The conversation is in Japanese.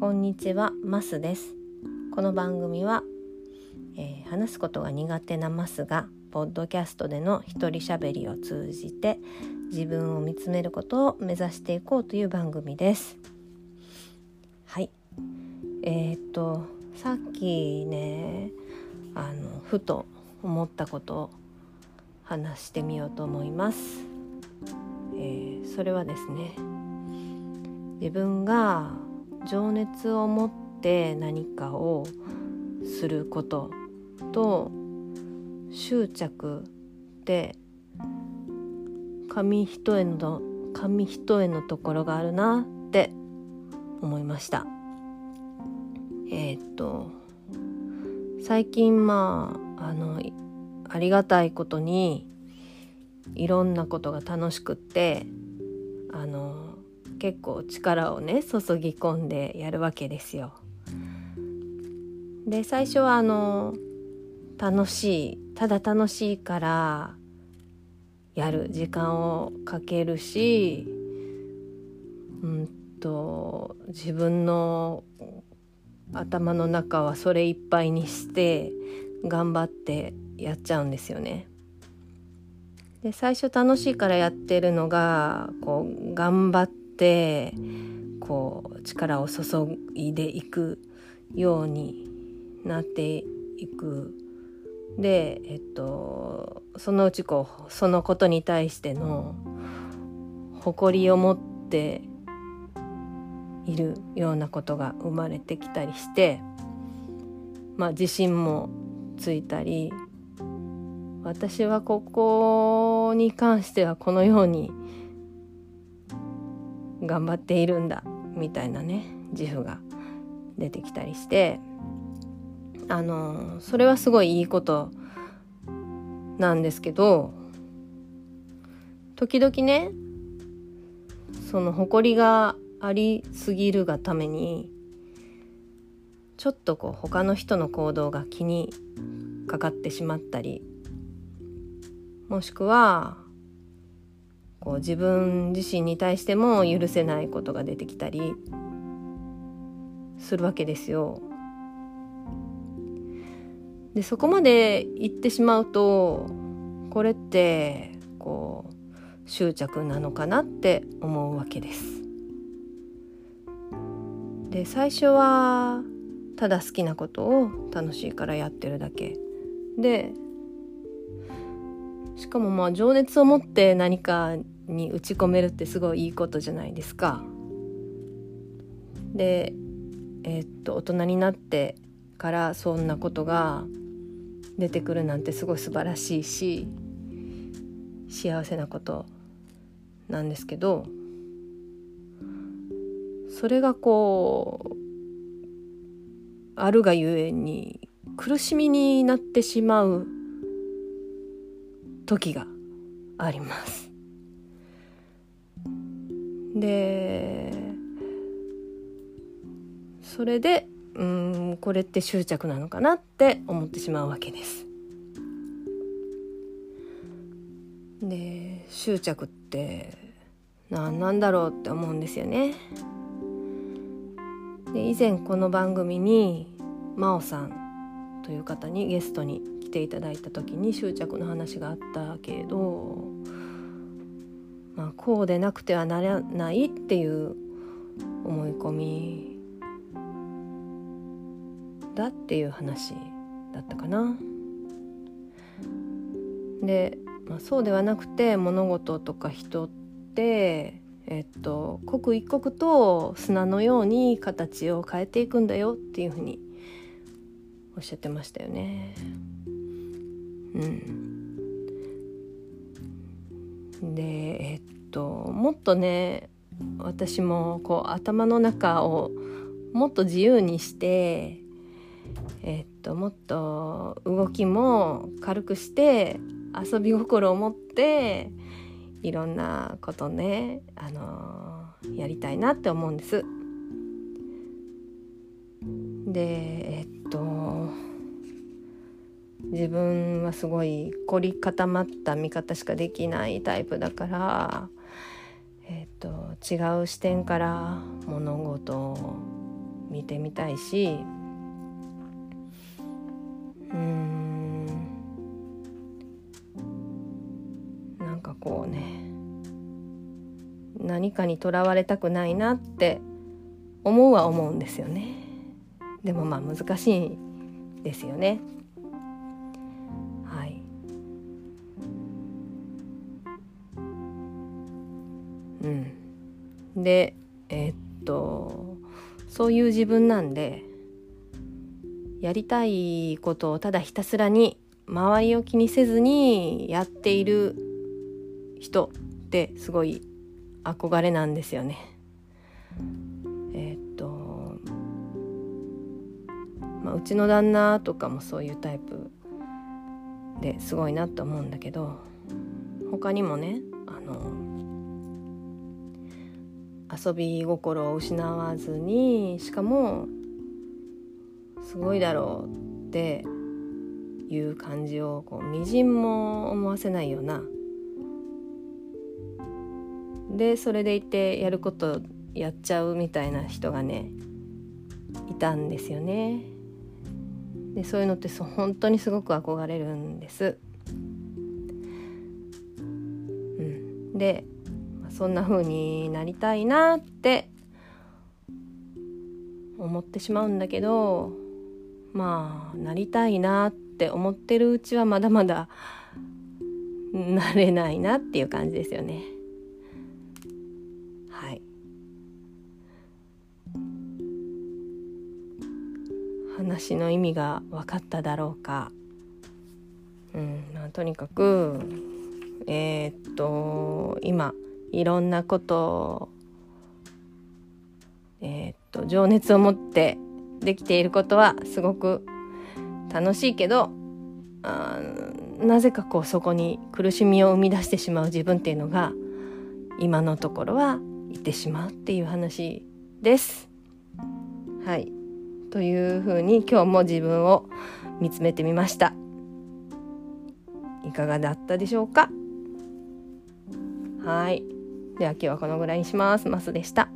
こんにちは、マスです。この番組は、えー話すことが苦手なマスがポッドキャストでの一人喋りを通じて自分を見つめることを目指していこうという番組です。はい。えーっとさっきね、あのふと思ったことを話してみようと思います。えーそれはですね。自分が情熱を持って何かをすることと執着って紙一重の紙一重のところがあるなって思いました。えーっと最近まああのありがたいことにいろんなことが楽しくってあの結構力をね注ぎ込んでやるわけですよ。で最初はあの楽しいただ楽しいからやる時間をかけるしうんと自分の頭の中はそれいっぱいにして頑張ってやっちゃうんですよね。で最初楽しいからやってるのがこう頑張ってこう力を注いでいくようになっていく。でえっとそのうちこうそのことに対しての誇りを持っているようなことが生まれてきたりしてまあ自信もついたり私はここに関してはこのように頑張っているんだみたいなね自負が出てきたりしてあのそれはすごいいいことなんですけど時々ねその誇りがありすぎるがためにちょっとこう他の人の行動が気にかかってしまったりもしくはこう自分自身に対しても許せないことが出てきたりするわけですよ。でそこまで言ってしまうとこれってこう執着なのかなって思うわけです。で最初はただ好きなことを楽しいからやってるだけでしかもまあ情熱を持って何かに打ち込めるってすごいいいことじゃないですか。でえーっと大人になってからそんなことが出てくるなんてすごい素晴らしいし幸せなことなんですけどそれがこうあるがゆえに苦しみになってしまう時があります。でそれでうんこれって執着なのかなって思ってしまうわけです。で執着って何なんだろうって思うんですよね。で以前この番組に真央さんという方にゲストに来ていただいた時に執着の話があったけれど、まあ、こうでなくてはならないっていう思い込みだっていう話だったかな。で、まあ、そうではなくて物事とか人ってえっと刻一刻と砂のように形を変えていくんだよっていうふうにおっしゃってましたよね。うん、でえっともっとね私もこう頭の中をもっと自由にしてえっともっと動きも軽くして遊び心を持っていろんなことね、あのやりたいなって思うんです。でえっと自分はすごい凝り固まった見方しかできないタイプだから、えっと違う視点から物事を見てみたいしうんなんかこうね何かにとらわれたくないなって思うは思うんですよね。でもまあ難しいですよね。うんでえー、っとそういう自分なんでやりたいことをただひたすらに周りを気にせずにやっている人ってすごい憧れなんですよね。えー、っと、まあ、うちの旦那とかもそういうタイプですごいなと思うんだけど他にもねあの遊び心を失わずにしかもすごいだろうっていう感じをこうみじんも思わせないようなでそれでいてやることやっちゃうみたいな人がねいたんですよね。でそういうのってそ本当にすごく憧れるんです。うん、でそんな風になりたいなって思ってしまうんだけどまあなりたいなって思ってるうちはまだまだなれないなっていう感じですよね。はい話の意味が分かっただろうか。うんまあ、とにかくえー、っと今いろんなことをえー、っと情熱を持ってできていることはすごく楽しいけどあなぜかこうそこに苦しみを生み出してしまう自分っていうのが今のところはいてしまうっていう話です。はいというふうに今日も自分を見つめてみました。いかがだったでしょうか？はい。では今日はこのぐらいにします。マスでした。